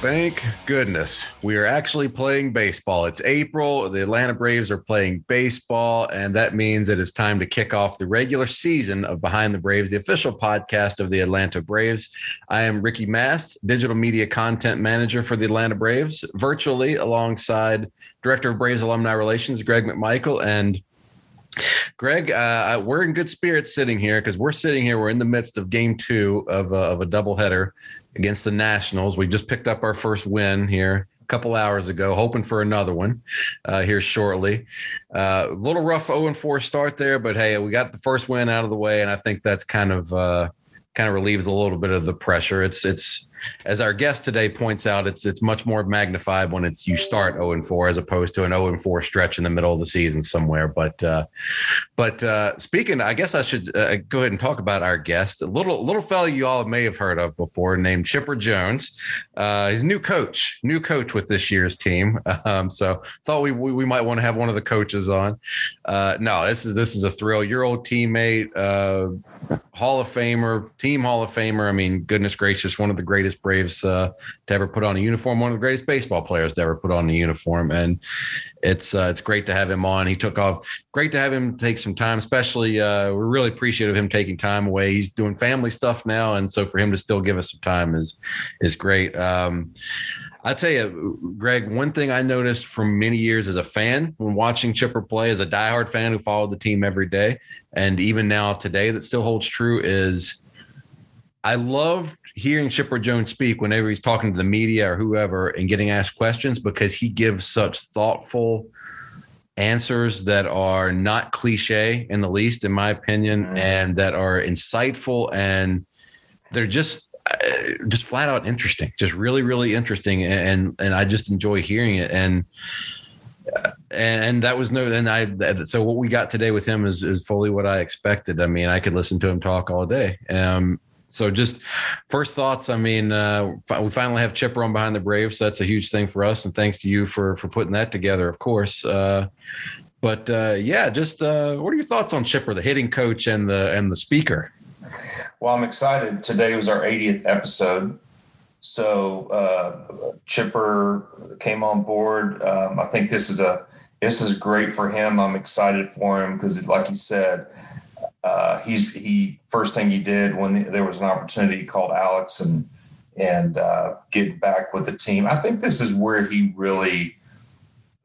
Thank goodness we are actually playing baseball. It's April. The Atlanta Braves are playing baseball, and that means it is time to kick off the regular season of Behind the Braves, the official podcast of the Atlanta Braves. I am Ricky Mast, digital media content manager for the Atlanta Braves, virtually alongside Director of Braves Alumni Relations, Greg McMichael, and Greg, uh, we're in good spirits sitting here because we're sitting here. We're in the midst of game two of a, of a doubleheader against the Nationals. We just picked up our first win here a couple hours ago, hoping for another one uh, here shortly. Uh, a little rough 0 and 4 start there, but hey, we got the first win out of the way, and I think that's kind of uh, kind of relieves a little bit of the pressure. It's it's as our guest today points out, it's it's much more magnified when it's you start 0 and 4 as opposed to an 0 and 4 stretch in the middle of the season somewhere. But uh, but uh, speaking, I guess I should uh, go ahead and talk about our guest, a little little fellow you all may have heard of before, named Chipper Jones. Uh, he's new coach, new coach with this year's team. Um, so thought we, we we might want to have one of the coaches on. Uh, no, this is this is a thrill. Your old teammate, uh, Hall of Famer, team Hall of Famer. I mean, goodness gracious, one of the greatest Braves uh, to ever put on a uniform, one of the greatest baseball players to ever put on a uniform, and it's uh, it's great to have him on. He took off. Great to have him take some time, especially uh, we're really appreciative of him taking time away. He's doing family stuff now, and so for him to still give us some time is is great. Um, I tell you, Greg, one thing I noticed from many years as a fan when watching Chipper play, as a diehard fan who followed the team every day, and even now today, that still holds true is I love hearing Chipper Jones speak whenever he's talking to the media or whoever and getting asked questions because he gives such thoughtful answers that are not cliche in the least, in my opinion, Mm. and that are insightful and they're just uh, just flat out interesting, just really, really interesting, and and I just enjoy hearing it and. uh, And that was no, then I, so what we got today with him is, is fully what I expected. I mean, I could listen to him talk all day. Um, so just first thoughts. I mean, uh, we finally have Chipper on behind the Braves. So that's a huge thing for us, and thanks to you for for putting that together, of course. Uh, but uh, yeah, just uh, what are your thoughts on Chipper, the hitting coach and the and the speaker? Well, I'm excited. Today was our 80th episode. So uh, Chipper came on board. Um, I think this is a this is great for him. I'm excited for him because, like you said, uh, he's he first thing he did when there was an opportunity, he called Alex and and uh, getting back with the team. I think this is where he really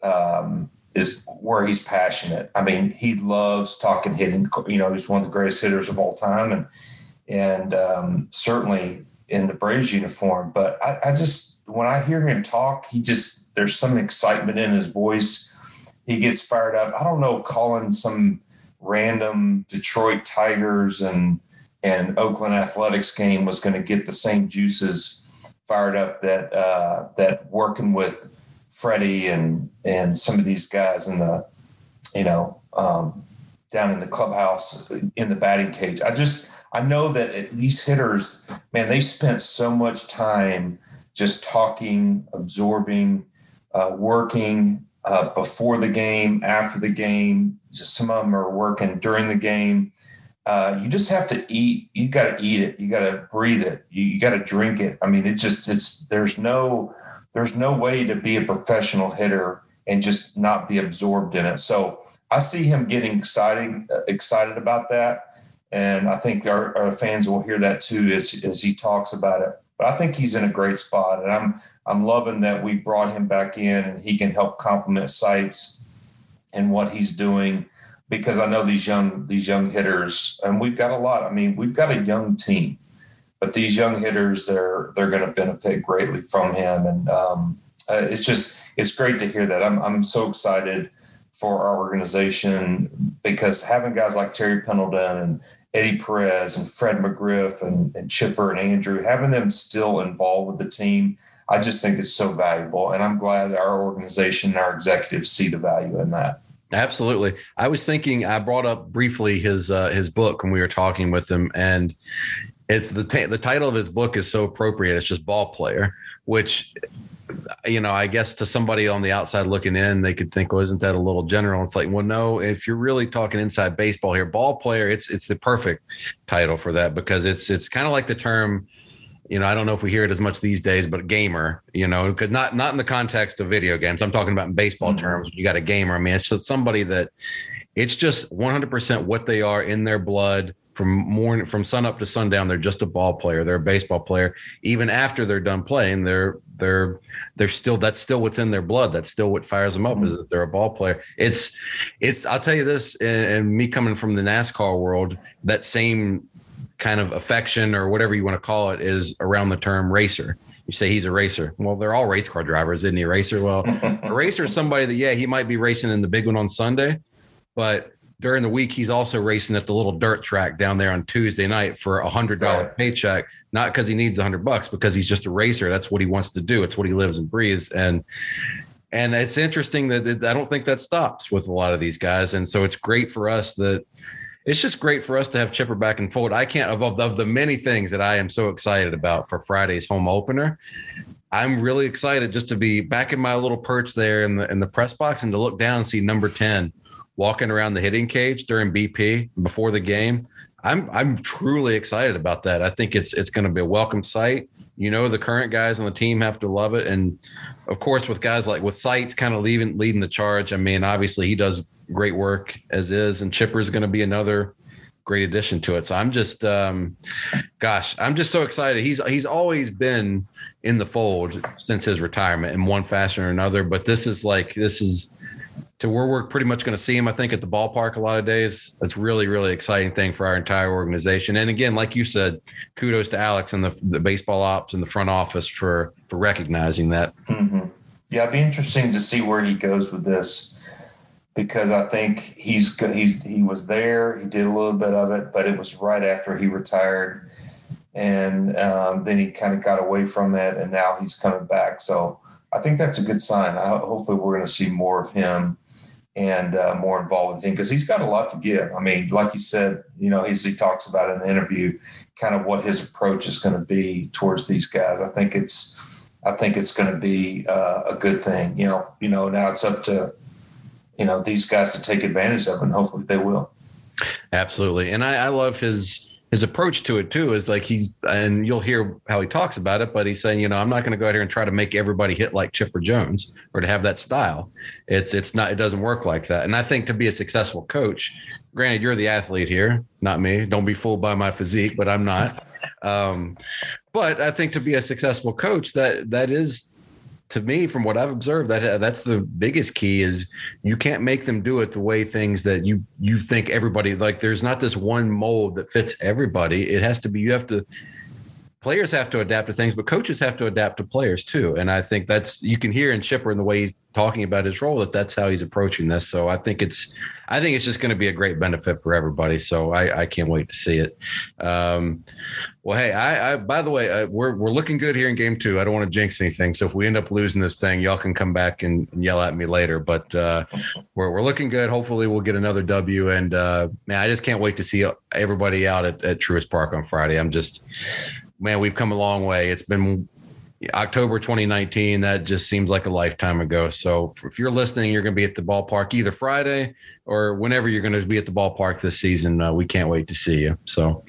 um, is where he's passionate. I mean, he loves talking hitting. You know, he's one of the greatest hitters of all time, and and um, certainly in the Braves uniform. But I, I just when I hear him talk, he just there's some excitement in his voice. He gets fired up. I don't know, calling some random Detroit Tigers and and Oakland Athletics game was going to get the same juices fired up that uh, that working with Freddie and and some of these guys in the you know um, down in the clubhouse in the batting cage. I just I know that these hitters, man, they spent so much time just talking, absorbing, uh, working uh, before the game, after the game. Just some of them are working during the game. Uh, you just have to eat. You got to eat it. You got to breathe it. You, you got to drink it. I mean, it just it's there's no there's no way to be a professional hitter and just not be absorbed in it. So I see him getting excited excited about that, and I think our, our fans will hear that too as as he talks about it. But I think he's in a great spot, and I'm I'm loving that we brought him back in and he can help complement Seitz and what he's doing because I know these young these young hitters, and we've got a lot. I mean, we've got a young team, but these young hitters they're they're going to benefit greatly from him, and um, uh, it's just it's great to hear that. I'm I'm so excited for our organization because having guys like Terry Pendleton and Eddie Perez and Fred McGriff and, and Chipper and Andrew, having them still involved with the team, I just think it's so valuable. And I'm glad our organization and our executives see the value in that. Absolutely. I was thinking I brought up briefly his uh, his book when we were talking with him, and it's the t- the title of his book is so appropriate. It's just ball player, which you know, I guess to somebody on the outside looking in, they could think, well, isn't that a little general? It's like, well, no, if you're really talking inside baseball here, ball player, it's it's the perfect title for that because it's it's kind of like the term you know, I don't know if we hear it as much these days, but gamer, you know, because not not in the context of video games. I'm talking about in baseball mm-hmm. terms. You got a gamer. I mean, it's just somebody that it's just 100% what they are in their blood from morning from sun up to sundown. They're just a ball player. They're a baseball player. Even after they're done playing, they're they're they're still that's still what's in their blood. That's still what fires them up mm-hmm. is that they're a ball player. It's it's I'll tell you this, and, and me coming from the NASCAR world, that same kind of affection or whatever you want to call it is around the term racer. You say he's a racer. Well, they're all race car drivers, isn't he? A racer. Well, a racer is somebody that, yeah, he might be racing in the big one on Sunday, but during the week, he's also racing at the little dirt track down there on Tuesday night for a hundred dollar right. paycheck, not because he needs a hundred bucks, because he's just a racer. That's what he wants to do. It's what he lives and breathes. And and it's interesting that I don't think that stops with a lot of these guys. And so it's great for us that it's just great for us to have Chipper back and forward. I can't of, of the many things that I am so excited about for Friday's home opener. I'm really excited just to be back in my little perch there in the in the press box and to look down and see number 10 walking around the hitting cage during BP before the game. I'm I'm truly excited about that. I think it's it's going to be a welcome sight. You know, the current guys on the team have to love it, and of course, with guys like with Seitz kind of leaving leading the charge. I mean, obviously he does great work as is, and Chipper is going to be another great addition to it. So I'm just, um, gosh, I'm just so excited. He's he's always been in the fold since his retirement in one fashion or another. But this is like this is to where we're pretty much going to see him. I think at the ballpark a lot of days. That's really really exciting thing for our entire organization. And again, like you said, kudos to Alex and the, the baseball ops and the front office for for recognizing that. Mm-hmm. Yeah, it'd be interesting to see where he goes with this because I think he's he's he was there. He did a little bit of it, but it was right after he retired, and um, then he kind of got away from it, and now he's coming back. So I think that's a good sign. I, hopefully, we're going to see more of him and uh, more involved with him because he's got a lot to give. I mean, like you said, you know, as he talks about in the interview, kind of what his approach is going to be towards these guys. I think it's I think it's going to be uh, a good thing. You know, you know, now it's up to you know these guys to take advantage of, and hopefully they will. Absolutely, and I, I love his his approach to it too. Is like he's and you'll hear how he talks about it, but he's saying, you know, I'm not going to go out here and try to make everybody hit like Chipper Jones or to have that style. It's it's not it doesn't work like that. And I think to be a successful coach, granted, you're the athlete here, not me. Don't be fooled by my physique, but I'm not. Um, but I think to be a successful coach, that that is to me, from what I've observed, that uh, that's the biggest key is you can't make them do it the way things that you you think everybody like. There's not this one mold that fits everybody. It has to be. You have to. Players have to adapt to things, but coaches have to adapt to players too. And I think that's you can hear in Chipper in the way he's talking about his role that that's how he's approaching this. So I think it's I think it's just going to be a great benefit for everybody. So I, I can't wait to see it. Um, well, hey, I, I by the way, uh, we're we're looking good here in game two. I don't want to jinx anything. So if we end up losing this thing, y'all can come back and, and yell at me later. But uh, we're we're looking good. Hopefully, we'll get another W. And uh, man, I just can't wait to see everybody out at, at Truist Park on Friday. I'm just man, we've come a long way. It's been October 2019, that just seems like a lifetime ago. So if you're listening, you're going to be at the ballpark either Friday or whenever you're going to be at the ballpark this season. Uh, we can't wait to see you. So,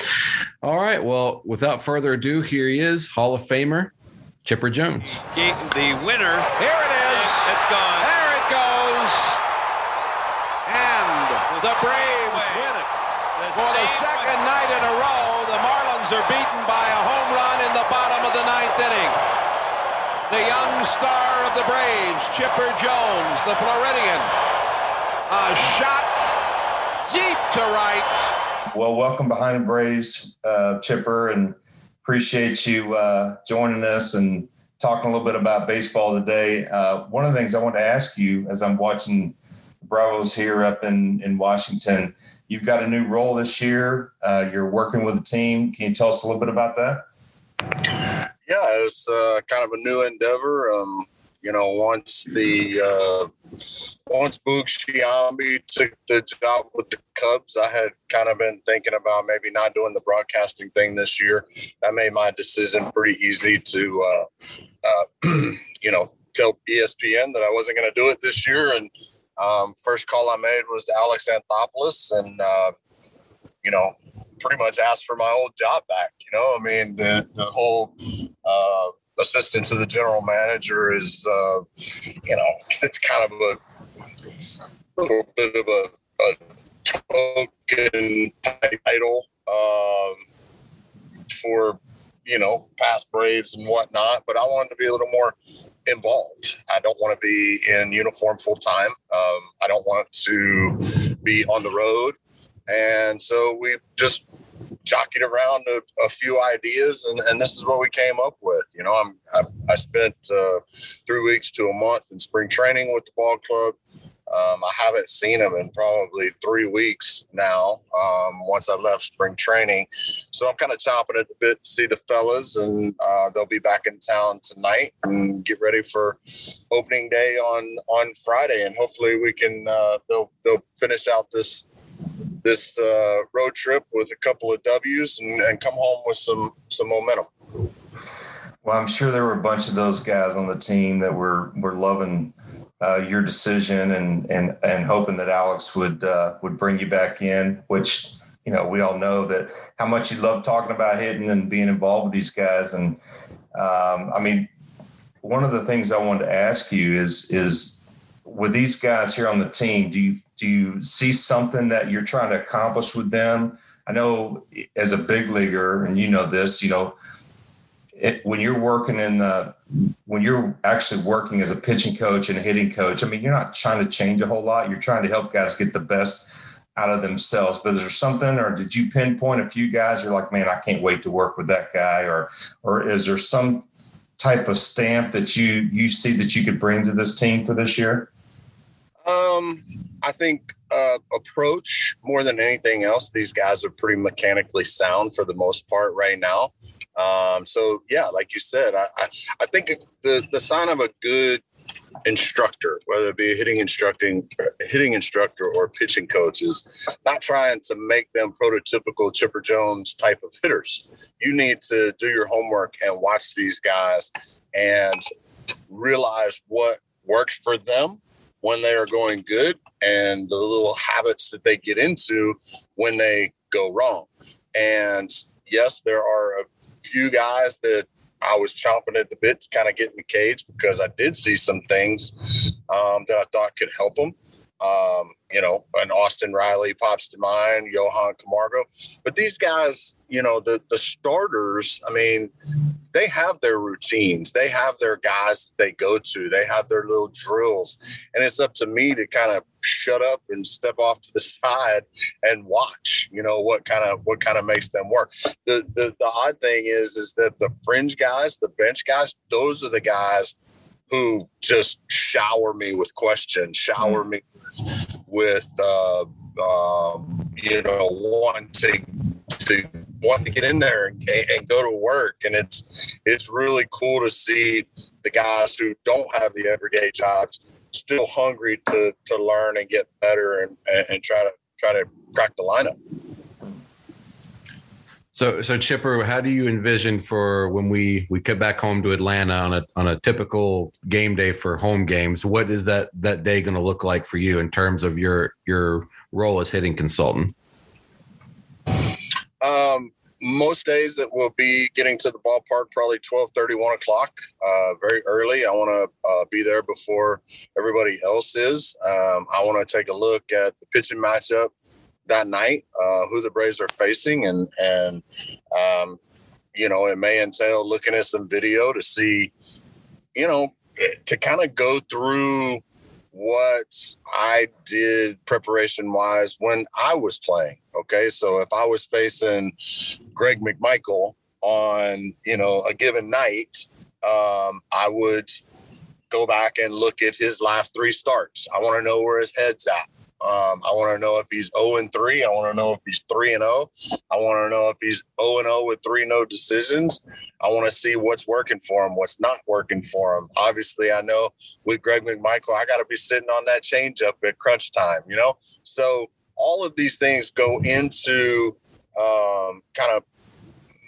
all right. Well, without further ado, here he is, Hall of Famer Chipper Jones. The winner. Here it is. It's gone. There it goes. And the Braves win it. For the second night in a row, the Marlins are beaten by a home run in the bottom of the ninth inning. The young star of the Braves, Chipper Jones, the Floridian. A shot deep to right. Well, welcome behind the Braves, uh, Chipper, and appreciate you uh, joining us and talking a little bit about baseball today. Uh, one of the things I want to ask you as I'm watching the Bravos here up in, in Washington, you've got a new role this year. Uh, you're working with a team. Can you tell us a little bit about that? Yeah, it's uh, kind of a new endeavor. Um, you know, once the uh, once Boog Sciambi took the job with the Cubs, I had kind of been thinking about maybe not doing the broadcasting thing this year. That made my decision pretty easy to, uh, uh, you know, tell ESPN that I wasn't going to do it this year. And um, first call I made was to Alex Anthopoulos, and uh, you know, pretty much asked for my old job back. You know, I mean, the the whole uh, assistant to the general manager is, uh, you know, it's kind of a little bit of a, a token title um, for you know past Braves and whatnot. But I wanted to be a little more involved. I don't want to be in uniform full time. Um, I don't want to be on the road. And so we just jockeyed around a, a few ideas, and, and, this is what we came up with. You know, I'm I, I spent uh, three weeks to a month in spring training with the ball club. Um, I haven't seen them in probably three weeks now. Um, once I left spring training, so I'm kind of chomping at the bit to see the fellas, and uh, they'll be back in town tonight and get ready for opening day on on Friday, and hopefully we can uh, they'll they'll finish out this this uh, road trip with a couple of W's and, and come home with some some momentum. Well, I'm sure there were a bunch of those guys on the team that were were loving uh, your decision and and and hoping that Alex would uh, would bring you back in, which you know we all know that how much you love talking about hitting and being involved with these guys. And um, I mean, one of the things I wanted to ask you is is with these guys here on the team, do you do you see something that you're trying to accomplish with them? I know as a big leaguer, and you know this, you know it, when you're working in the when you're actually working as a pitching coach and a hitting coach, I mean, you're not trying to change a whole lot. You're trying to help guys get the best out of themselves. But is there something, or did you pinpoint a few guys? You're like, man, I can't wait to work with that guy, or or is there some type of stamp that you you see that you could bring to this team for this year? Um, I think uh, approach more than anything else. These guys are pretty mechanically sound for the most part right now. Um, so yeah, like you said, I, I, I think the the sign of a good instructor, whether it be a hitting instructing hitting instructor or pitching coach, is not trying to make them prototypical Chipper Jones type of hitters. You need to do your homework and watch these guys and realize what works for them when they are going good and the little habits that they get into when they go wrong. And yes, there are a few guys that I was chomping at the bit to kind of get in the cage because I did see some things um, that I thought could help them. Um, you know, an Austin Riley pops to mind, Johan Camargo. But these guys, you know, the the starters, I mean, they have their routines. They have their guys that they go to. They have their little drills. And it's up to me to kind of shut up and step off to the side and watch, you know, what kind of what kind of makes them work. The the the odd thing is is that the fringe guys, the bench guys, those are the guys who just shower me with questions, shower mm. me with, uh, um, you know, wanting to wanting to get in there and, and, go to work, and it's it's really cool to see the guys who don't have the everyday jobs still hungry to to learn and get better and, and try to try to crack the lineup. So, so Chipper, how do you envision for when we we get back home to Atlanta on a on a typical game day for home games? What is that that day going to look like for you in terms of your your role as hitting consultant? Um, most days that we'll be getting to the ballpark probably 12 30 1 o'clock uh, very early. I want to uh, be there before everybody else is. Um, i want to take a look at the pitching matchup that night uh, who the braves are facing and and um, you know it may entail looking at some video to see you know to kind of go through what I did preparation wise when I was playing. Okay. So if I was facing Greg McMichael on, you know, a given night, um, I would go back and look at his last three starts. I want to know where his head's at. Um, I want to know if he's 0 and 3. I want to know if he's 3 and 0. I want to know if he's 0 and 0 with three no decisions. I want to see what's working for him, what's not working for him. Obviously, I know with Greg McMichael, I got to be sitting on that changeup at crunch time, you know? So all of these things go into um, kind of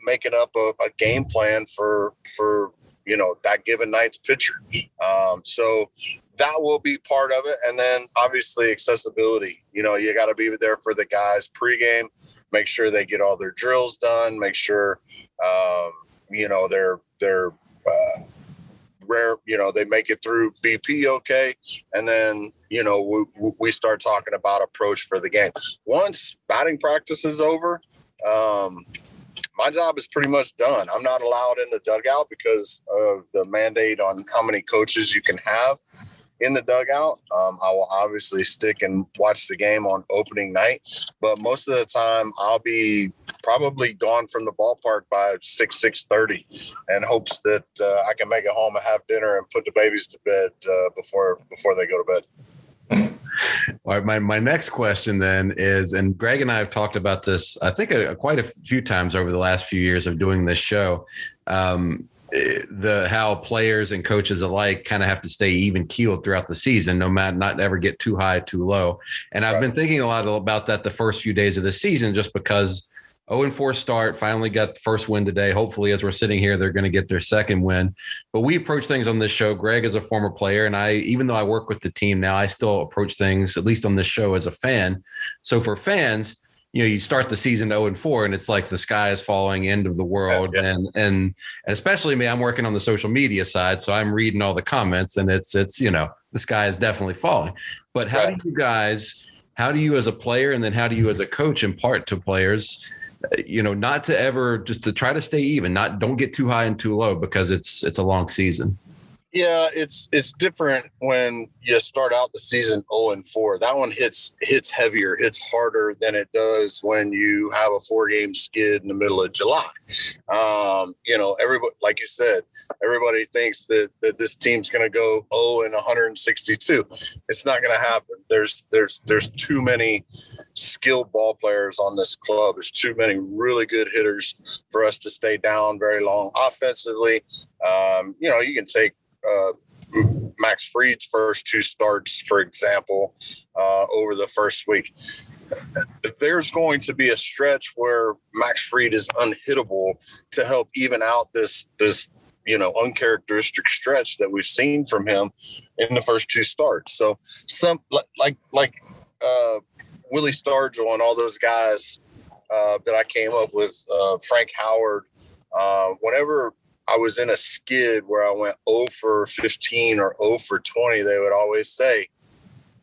making up a, a game plan for for you know that given night's pitcher. Um, so that will be part of it. And then obviously accessibility. You know, you got to be there for the guys pregame, make sure they get all their drills done, make sure, um, you know, they're, they're, uh, rare, you know, they make it through BP okay. And then, you know, we, we start talking about approach for the game. Once batting practice is over, um, my job is pretty much done. I'm not allowed in the dugout because of the mandate on how many coaches you can have in the dugout. Um, I will obviously stick and watch the game on opening night, but most of the time I'll be probably gone from the ballpark by six six thirty, and hopes that uh, I can make it home and have dinner and put the babies to bed uh, before before they go to bed. All right, my, my next question then is, and Greg and I have talked about this, I think, a, a quite a few times over the last few years of doing this show. Um, the how players and coaches alike kind of have to stay even keeled throughout the season, no matter not ever get too high, too low. And I've been thinking a lot about that the first few days of the season, just because 0 and 4 start, finally got the first win today. Hopefully, as we're sitting here, they're going to get their second win. But we approach things on this show. Greg is a former player, and I, even though I work with the team now, I still approach things, at least on this show, as a fan. So for fans, you know you start the season 0 and 4 and it's like the sky is falling end of the world yeah, yeah. and and and especially me i'm working on the social media side so i'm reading all the comments and it's it's you know the sky is definitely falling but how right. do you guys how do you as a player and then how do you as a coach impart to players you know not to ever just to try to stay even not don't get too high and too low because it's it's a long season yeah, it's it's different when you start out the season 0 and 4. That one hits hits heavier, hits harder than it does when you have a four game skid in the middle of July. Um, you know, everybody like you said, everybody thinks that that this team's going to go 0 and 162. It's not going to happen. There's there's there's too many skilled ball players on this club. There's too many really good hitters for us to stay down very long offensively. Um, you know, you can take uh, Max Fried's first two starts, for example, uh, over the first week. There's going to be a stretch where Max Fried is unhittable to help even out this this you know uncharacteristic stretch that we've seen from him in the first two starts. So some like like uh, Willie Stargell and all those guys uh, that I came up with, uh, Frank Howard. Uh, whenever I was in a skid where I went 0 for 15 or 0 for 20, they would always say,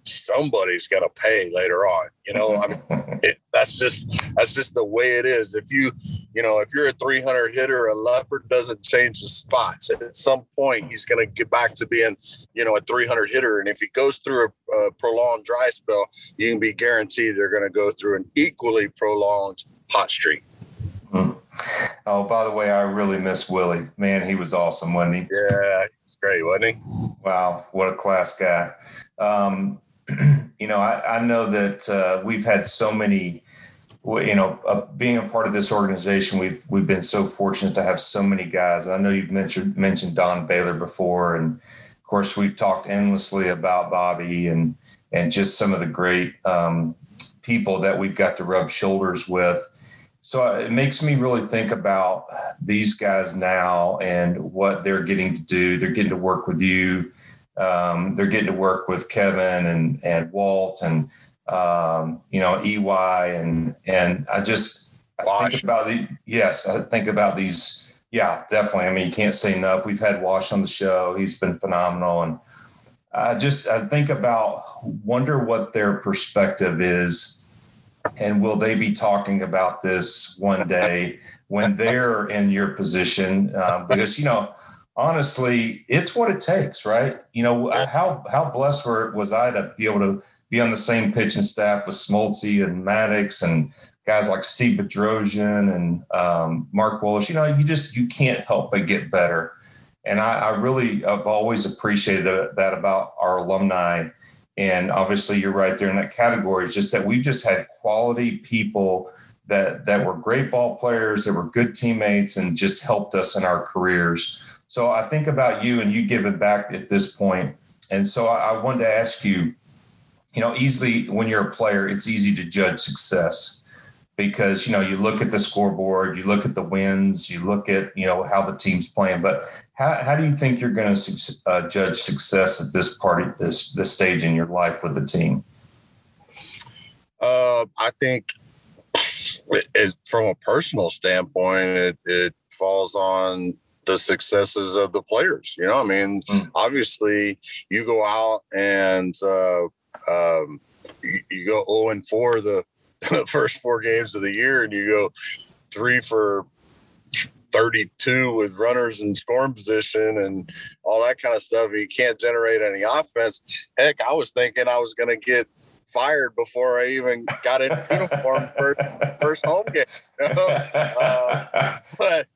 somebody's going to pay later on. You know, I mean, it, that's just that's just the way it is. If you, you know, if you're a 300 hitter, a leopard doesn't change the spots. At some point, he's going to get back to being, you know, a 300 hitter. And if he goes through a, a prolonged dry spell, you can be guaranteed they're going to go through an equally prolonged hot streak. Hmm. Oh, by the way, I really miss Willie. Man, he was awesome, wasn't he? Yeah, he's great, wasn't he? Wow, what a class guy. Um, you know, I, I know that uh, we've had so many. You know, uh, being a part of this organization, we've we've been so fortunate to have so many guys. I know you've mentioned mentioned Don Baylor before, and of course, we've talked endlessly about Bobby and and just some of the great um, people that we've got to rub shoulders with so uh, it makes me really think about these guys now and what they're getting to do. They're getting to work with you. Um, they're getting to work with Kevin and and Walt and um, you know EY and and I just I think about the yes, I think about these. Yeah, definitely. I mean, you can't say enough. We've had Wash on the show. He's been phenomenal, and I just I think about wonder what their perspective is, and will they be talking about this one day when they're in your position? Um, because you know, honestly, it's what it takes, right? You know, how how blessed were, was I to be able to be on the same pitching staff with Smoltzy and Maddux and guys like Steve Bedrosian and um, Mark Wohlers. You know, you just you can't help but get better. And I, I really have always appreciated that about our alumni. And obviously, you're right there in that category. It's just that we've just had quality people that that were great ball players, that were good teammates, and just helped us in our careers. So I think about you, and you give it back at this point. And so I, I wanted to ask you, you know, easily when you're a player, it's easy to judge success because you know you look at the scoreboard, you look at the wins, you look at you know how the team's playing. But how, how do you think you're going to uh, judge success at this part of this this stage in your life with the team? Uh, I think it, from a personal standpoint, it, it falls on the successes of the players. You know, I mean, mm. obviously, you go out and uh, um, you, you, go 0 and 4 the the first four games of the year and you go three for 32 with runners in scoring position and all that kind of stuff. You can't generate any offense. Heck, I was thinking I was going to get fired before I even got in uniform for first home game. Uh, but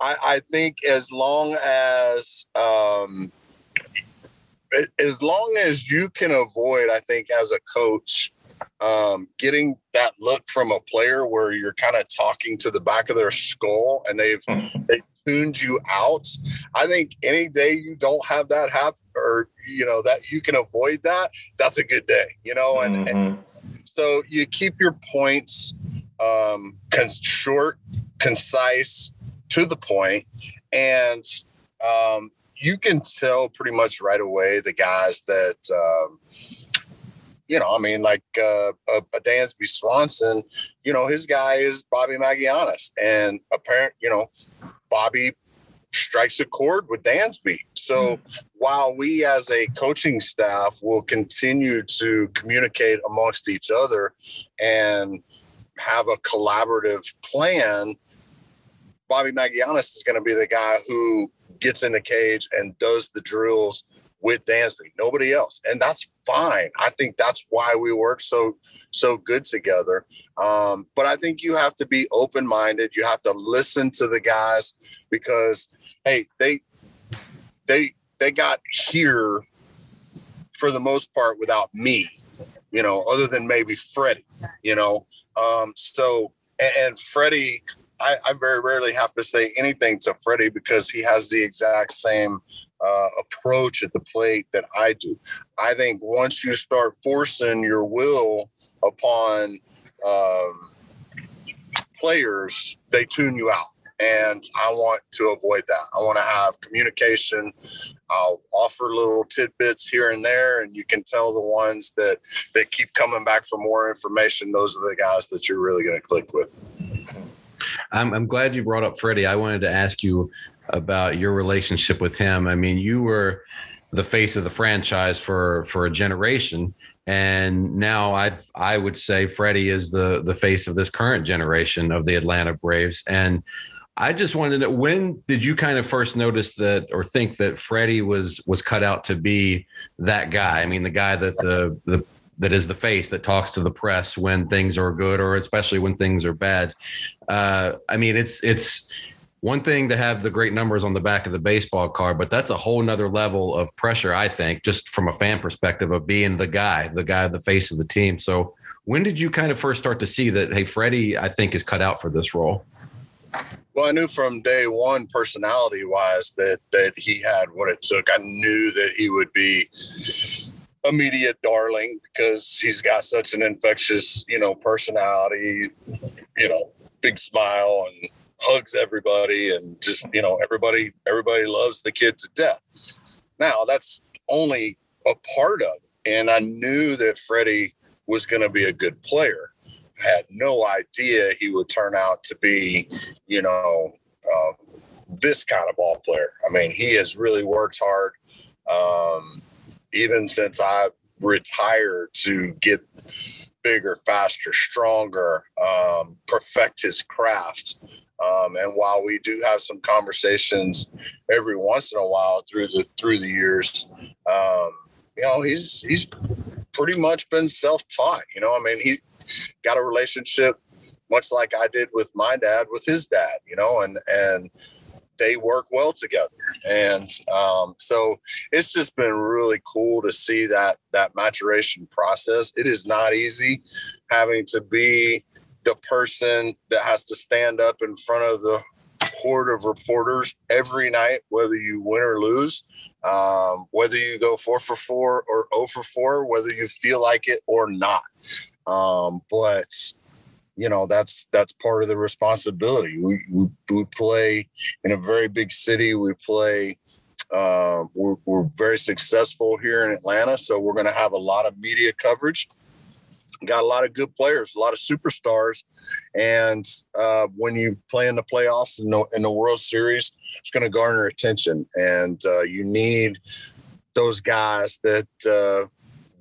I, I, think as long as um, as long as you can avoid, I think as a coach, um, getting that look from a player where you're kind of talking to the back of their skull and they've they tuned you out. I think any day you don't have that happen or you know that you can avoid that, that's a good day, you know, and, mm-hmm. and so you keep your points um, short, concise, to the point, and um, you can tell pretty much right away the guys that um, you know, I mean, like uh, a, a Dansby Swanson, you know, his guy is Bobby Magianis, and apparent, you know, Bobby strikes a chord with Dansby. So mm. while we as a coaching staff will continue to communicate amongst each other and have a collaborative plan, Bobby Magianis is going to be the guy who gets in the cage and does the drills with Dansby, nobody else. And that's fine. I think that's why we work so so good together. Um, but I think you have to be open minded. You have to listen to the guys because hey, they they they got here for the most part without me, you know, other than maybe Freddie, you know. Um, so and, and Freddie I, I, very rarely have to say anything to Freddie because he has the exact same uh, approach at the plate that I do. I think once you start forcing your will upon um, players, they tune you out. And I want to avoid that. I want to have communication. I'll offer little tidbits here and there, and you can tell the ones that that keep coming back for more information. Those are the guys that you're really going to click with. I'm, I'm glad you brought up Freddie. I wanted to ask you about your relationship with him. I mean, you were the face of the franchise for for a generation, and now I I would say Freddie is the the face of this current generation of the Atlanta Braves. And I just wanted to know when did you kind of first notice that or think that Freddie was was cut out to be that guy? I mean, the guy that the the that is the face that talks to the press when things are good or especially when things are bad. Uh, I mean, it's it's one thing to have the great numbers on the back of the baseball card, but that's a whole nother level of pressure, I think, just from a fan perspective of being the guy, the guy, the face of the team. So when did you kind of first start to see that, hey, Freddie, I think is cut out for this role? Well, I knew from day one, personality wise, that that he had what it took. I knew that he would be a media darling because he's got such an infectious, you know, personality, you know, big smile and hugs everybody and just you know everybody everybody loves the kid to death now that's only a part of it and i knew that freddie was going to be a good player had no idea he would turn out to be, you know, uh, this kind of ball player. I mean, he has really worked hard, um, even since I retired to get bigger, faster, stronger, um, perfect his craft. Um, and while we do have some conversations every once in a while through the through the years, um, you know, he's he's pretty much been self-taught. You know, I mean, he got a relationship much like I did with my dad with his dad. You know, and and they work well together. And um, so it's just been really cool to see that that maturation process. It is not easy having to be the person that has to stand up in front of the horde of reporters every night, whether you win or lose, um, whether you go four for four or 0 for four, whether you feel like it or not. Um, but you know that's that's part of the responsibility. We we, we play in a very big city. We play. Uh, we're, we're very successful here in Atlanta, so we're going to have a lot of media coverage got a lot of good players, a lot of superstars, and uh, when you play in the playoffs and in, the World Series, it's going to garner attention, and uh, you need those guys that uh,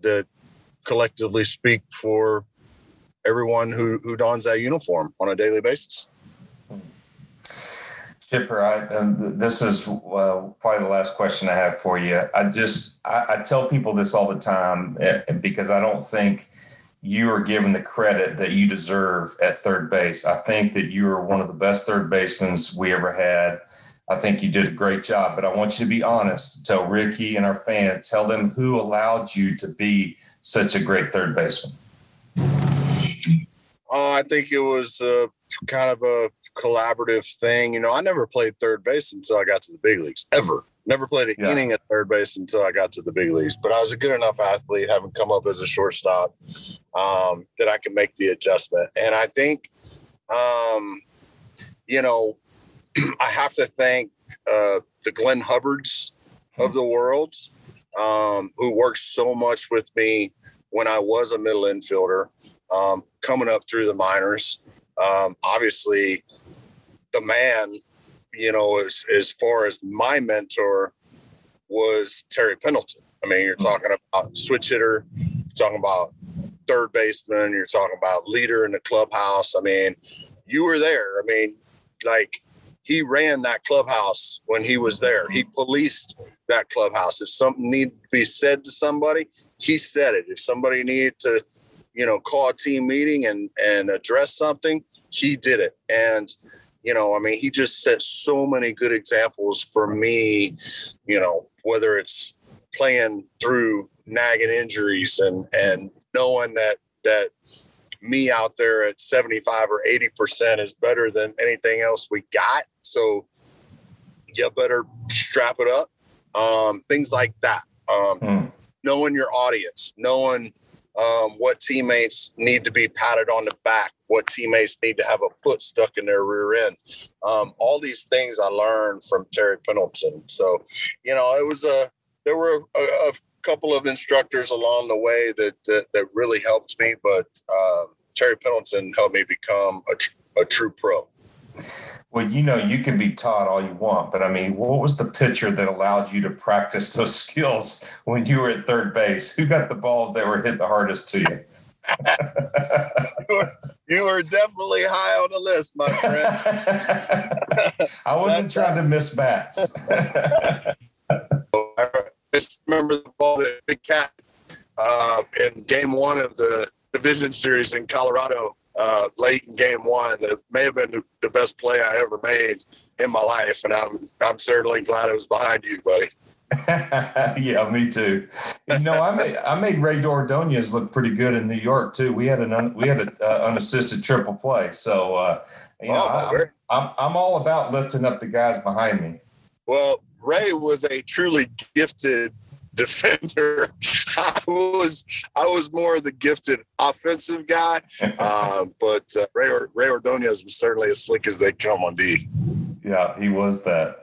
that collectively speak for everyone who who dons that uniform on a daily basis. Chipper, I, this is well, probably the last question I have for you. I just I, I tell people this all the time eh, because I don't think you are given the credit that you deserve at third base. I think that you are one of the best third basemen we ever had. I think you did a great job, but I want you to be honest. Tell Ricky and our fans, tell them who allowed you to be such a great third baseman. Uh, I think it was uh, kind of a collaborative thing. You know, I never played third base until I got to the big leagues, ever. Never played an yeah. inning at third base until I got to the big leagues, but I was a good enough athlete, having come up as a shortstop, um, that I can make the adjustment. And I think, um, you know, I have to thank uh, the Glenn Hubbards of the world, um, who worked so much with me when I was a middle infielder, um, coming up through the minors. Um, obviously, the man you know, as as far as my mentor was Terry Pendleton. I mean, you're hmm. talking about switch hitter, you're talking about third baseman, you're talking about leader in the clubhouse. I mean, you were there. I mean, like he ran that clubhouse when he was there. He policed that clubhouse. If something needed to be said to somebody, he said it. If somebody needed to, you know, call a team meeting and and address something, he did it. And you know, I mean, he just set so many good examples for me, you know, whether it's playing through nagging injuries and and knowing that that me out there at 75 or 80 percent is better than anything else we got. So you better strap it up. Um, things like that. Um, mm. Knowing your audience, knowing um, what teammates need to be patted on the back, what teammates need to have a foot stuck in their rear end. Um, all these things I learned from Terry Pendleton. So, you know, it was a there were a, a couple of instructors along the way that that, that really helped me, but uh, Terry Pendleton helped me become a, tr- a true pro. Well, you know, you can be taught all you want, but I mean, what was the pitcher that allowed you to practice those skills when you were at third base? Who got the balls that were hit the hardest to you? you, were, you, were, definitely high on the list, my friend. I wasn't trying to miss bats. I just remember the ball that Big Cat uh, in game one of the division series in Colorado uh, late in game one that may have been the best play I ever made in my life. And I'm, I'm certainly glad it was behind you, buddy. yeah, me too. You know, I made I made Rey Ordonez look pretty good in New York too. We had an un, we had an uh, unassisted triple play, so uh, you know oh, I, I'm I'm all about lifting up the guys behind me. Well, Rey was a truly gifted defender. I was I was more of the gifted offensive guy, um, but uh, Rey Rey Ordonez was certainly as slick as they come on D. Yeah, he was that.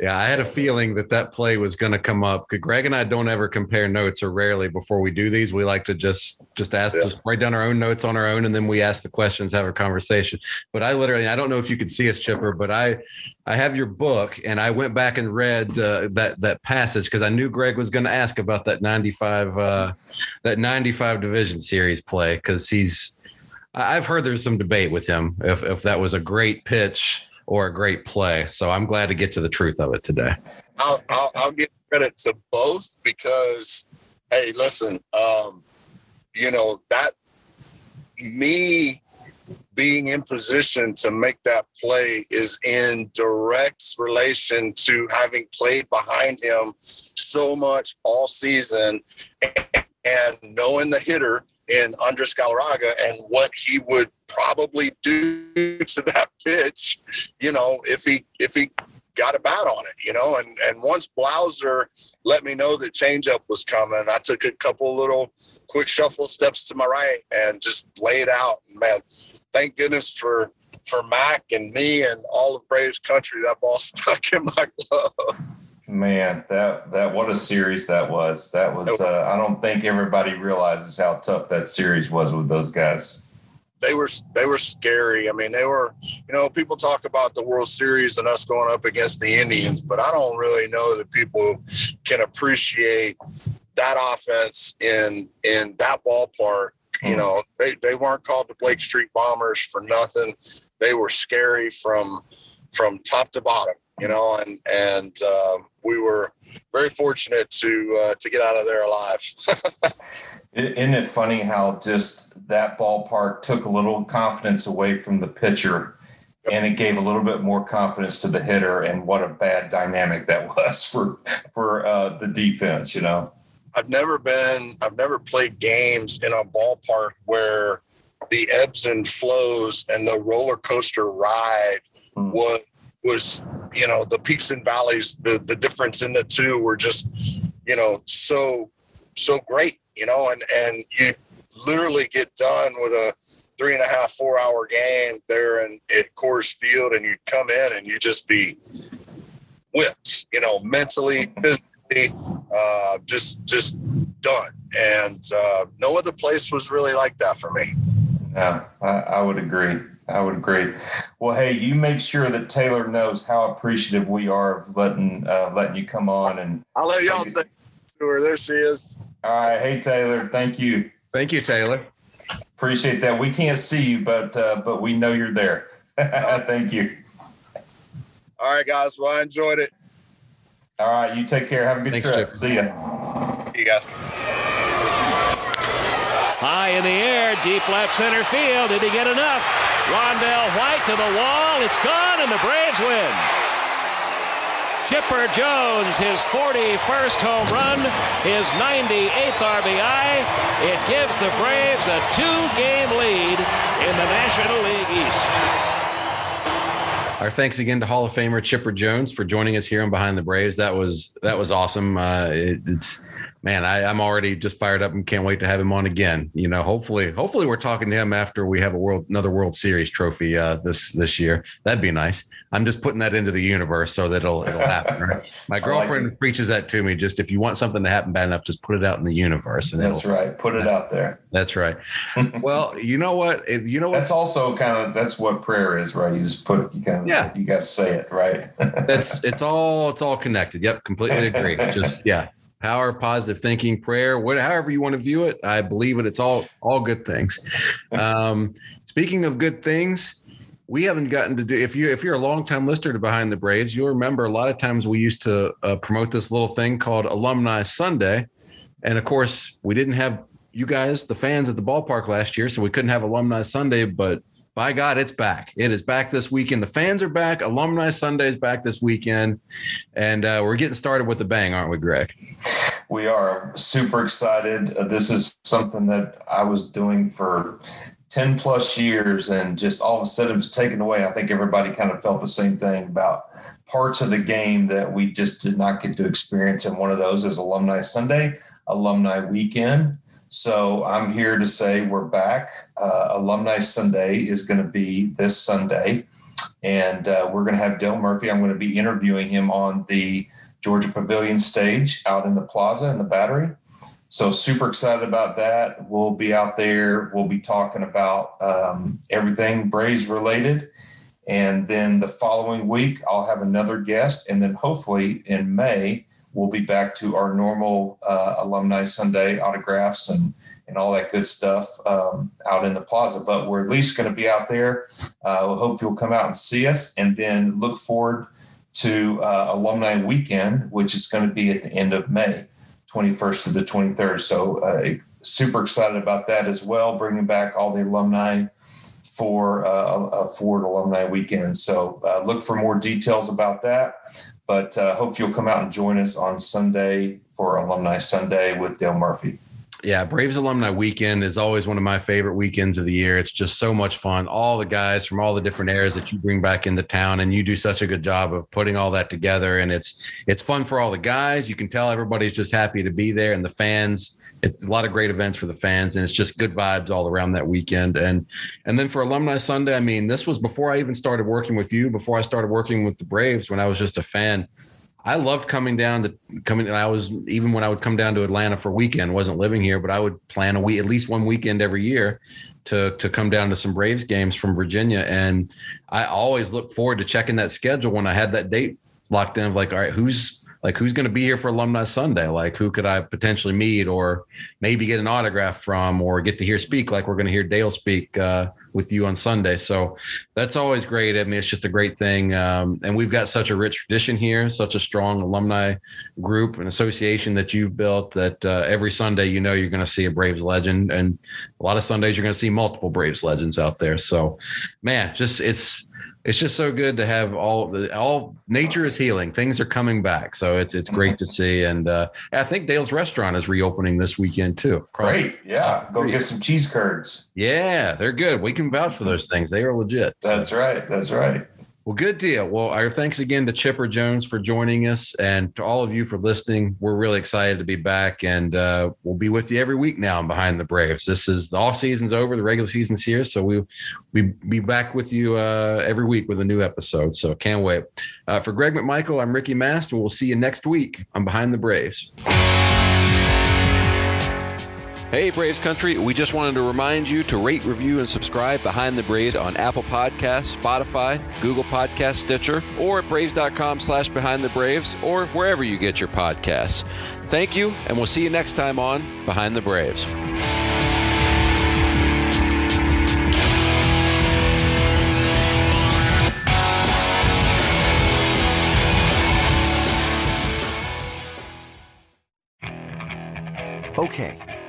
Yeah, I had a feeling that that play was going to come up. Greg and I don't ever compare notes, or rarely before we do these. We like to just just ask, yeah. just write down our own notes on our own, and then we ask the questions, have a conversation. But I literally, I don't know if you could see us, Chipper, but I, I have your book, and I went back and read uh, that that passage because I knew Greg was going to ask about that ninety five, uh, that ninety five division series play because he's. I've heard there's some debate with him if if that was a great pitch or a great play. So I'm glad to get to the truth of it today. I'll, I'll, I'll give credit to both because, hey, listen, um, you know, that me being in position to make that play is in direct relation to having played behind him so much all season and knowing the hitter in Andres Galarraga and what he would probably do to that pitch, you know, if he if he got a bat on it, you know, and and once Blauser let me know that changeup was coming, I took a couple little quick shuffle steps to my right and just laid out. And man, thank goodness for for Mac and me and all of Braves country, that ball stuck in my glove. Man, that that what a series that was. That was. Uh, I don't think everybody realizes how tough that series was with those guys. They were they were scary. I mean, they were. You know, people talk about the World Series and us going up against the Indians, but I don't really know that people can appreciate that offense in in that ballpark. You hmm. know, they they weren't called the Blake Street Bombers for nothing. They were scary from from top to bottom you know, and and um, we were very fortunate to uh, to get out of there alive. Isn't it funny how just that ballpark took a little confidence away from the pitcher, and it gave a little bit more confidence to the hitter, and what a bad dynamic that was for for uh, the defense. You know, I've never been, I've never played games in a ballpark where the ebbs and flows and the roller coaster ride mm. was was you know the peaks and valleys the the difference in the two were just you know so so great you know and and you literally get done with a three and a half four hour game there in at Coors Field and you come in and you just be whipped you know mentally physically uh, just just done. And uh, no other place was really like that for me. Yeah I, I would agree I would agree. Well, hey, you make sure that Taylor knows how appreciative we are of letting uh, letting you come on, and I'll let y'all say to her. There she is. All right, hey Taylor, thank you. Thank you, Taylor. Appreciate that. We can't see you, but uh, but we know you're there. thank you. All right, guys. Well, I enjoyed it. All right, you take care. Have a good Thanks, trip. See ya. See you guys. High in the air, deep left center field. Did he get enough? Rondell White to the wall. It's gone, and the Braves win. Chipper Jones, his 41st home run, his 98th RBI. It gives the Braves a two-game lead in the National League East. Our thanks again to Hall of Famer Chipper Jones for joining us here on Behind the Braves. That was that was awesome. Uh, it, it's man, I, am already just fired up and can't wait to have him on again. You know, hopefully, hopefully we're talking to him after we have a world another World Series trophy uh, this this year. That'd be nice. I'm just putting that into the universe so that it'll it'll happen. Right? My girlfriend like preaches that to me. Just if you want something to happen bad enough, just put it out in the universe. And that's right. Put it out there. That's right. well, you know what? You know what? That's also kind of that's what prayer is, right? You just put you kind of yeah. You got to say it, right? that's it's all it's all connected. Yep, completely agree. Just yeah power, positive thinking, prayer, whatever, however you want to view it. I believe it. It's all all good things. Um, speaking of good things, we haven't gotten to do. If you if you're a longtime listener to Behind the Braves, you'll remember a lot of times we used to uh, promote this little thing called Alumni Sunday, and of course we didn't have you guys, the fans at the ballpark last year, so we couldn't have Alumni Sunday, but by God, it's back. It is back this weekend. The fans are back. Alumni Sunday is back this weekend. And uh, we're getting started with a bang, aren't we, Greg? We are super excited. Uh, this is something that I was doing for 10 plus years, and just all of a sudden it was taken away. I think everybody kind of felt the same thing about parts of the game that we just did not get to experience. And one of those is Alumni Sunday, Alumni Weekend. So I'm here to say we're back. Uh, Alumni Sunday is going to be this Sunday. and uh, we're going to have Dale Murphy. I'm going to be interviewing him on the Georgia Pavilion stage out in the plaza in the Battery. So super excited about that. We'll be out there. We'll be talking about um, everything Braves related. And then the following week, I'll have another guest. And then hopefully in May, we'll be back to our normal uh, Alumni Sunday autographs and, and all that good stuff um, out in the plaza. But we're at least going to be out there. Uh, we hope you'll come out and see us and then look forward to uh, Alumni Weekend, which is going to be at the end of May, 21st to the 23rd. So uh, super excited about that as well, bringing back all the alumni for uh, a Ford Alumni Weekend. So uh, look for more details about that. But uh, hope you'll come out and join us on Sunday for Alumni Sunday with Dale Murphy. Yeah, Braves Alumni Weekend is always one of my favorite weekends of the year. It's just so much fun. All the guys from all the different areas that you bring back into town, and you do such a good job of putting all that together. And it's it's fun for all the guys. You can tell everybody's just happy to be there, and the fans it's a lot of great events for the fans and it's just good vibes all around that weekend. And and then for alumni sunday i mean this was before i even started working with you before i started working with the braves when i was just a fan. I loved coming down to coming i was even when i would come down to atlanta for weekend wasn't living here but i would plan a week at least one weekend every year to to come down to some braves games from virginia. And i always look forward to checking that schedule when i had that date locked in of like all right who's like who's going to be here for alumni sunday? Like who could i potentially meet or maybe get an autograph from or get to hear speak? Like we're going to hear dale speak uh, with you on sunday. So that's always great. I mean it's just a great thing. Um, and we've got such a rich tradition here such a strong alumni group and association that you've built that uh, every sunday you know you're going to see a braves legend. And a lot of sundays you're going to see multiple braves legends out there. So man just it's it's just so good to have all the all nature is healing. Things are coming back, so it's it's great to see. And uh, I think Dale's restaurant is reopening this weekend too. Great, yeah. Go get some cheese curds. Yeah, they're good. We can vouch for those things. They are legit. That's right. That's right. Well, good deal. Well, our thanks again to Chipper Jones for joining us and to all of you for listening. We're really excited to be back and uh, we'll be with you every week now behind the Braves. This is the off season's over, the regular season's here. So we we be back with you uh, every week with a new episode. So can't wait. Uh, for Greg McMichael, I'm Ricky Mast, and we'll see you next week on Behind the Braves. Hey, Braves Country. We just wanted to remind you to rate, review, and subscribe Behind the Braves on Apple Podcasts, Spotify, Google Podcast, Stitcher, or at Braves.com slash Behind the Braves, or wherever you get your podcasts. Thank you, and we'll see you next time on Behind the Braves. Okay,